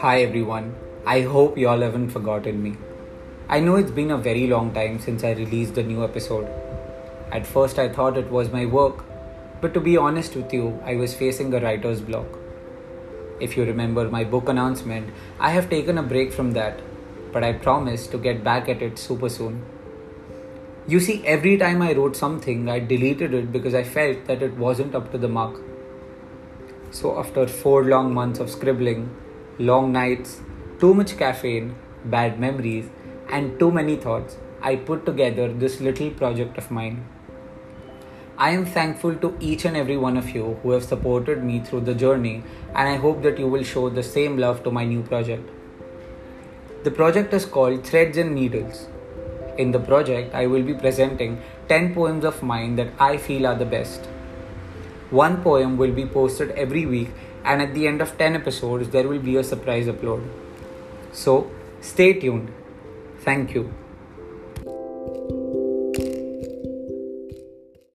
Hi everyone, I hope you all haven't forgotten me. I know it's been a very long time since I released a new episode. At first, I thought it was my work, but to be honest with you, I was facing a writer's block. If you remember my book announcement, I have taken a break from that, but I promise to get back at it super soon. You see, every time I wrote something, I deleted it because I felt that it wasn't up to the mark. So, after four long months of scribbling, long nights, too much caffeine, bad memories, and too many thoughts, I put together this little project of mine. I am thankful to each and every one of you who have supported me through the journey, and I hope that you will show the same love to my new project. The project is called Threads and Needles. In the project, I will be presenting 10 poems of mine that I feel are the best. One poem will be posted every week, and at the end of 10 episodes, there will be a surprise upload. So, stay tuned. Thank you.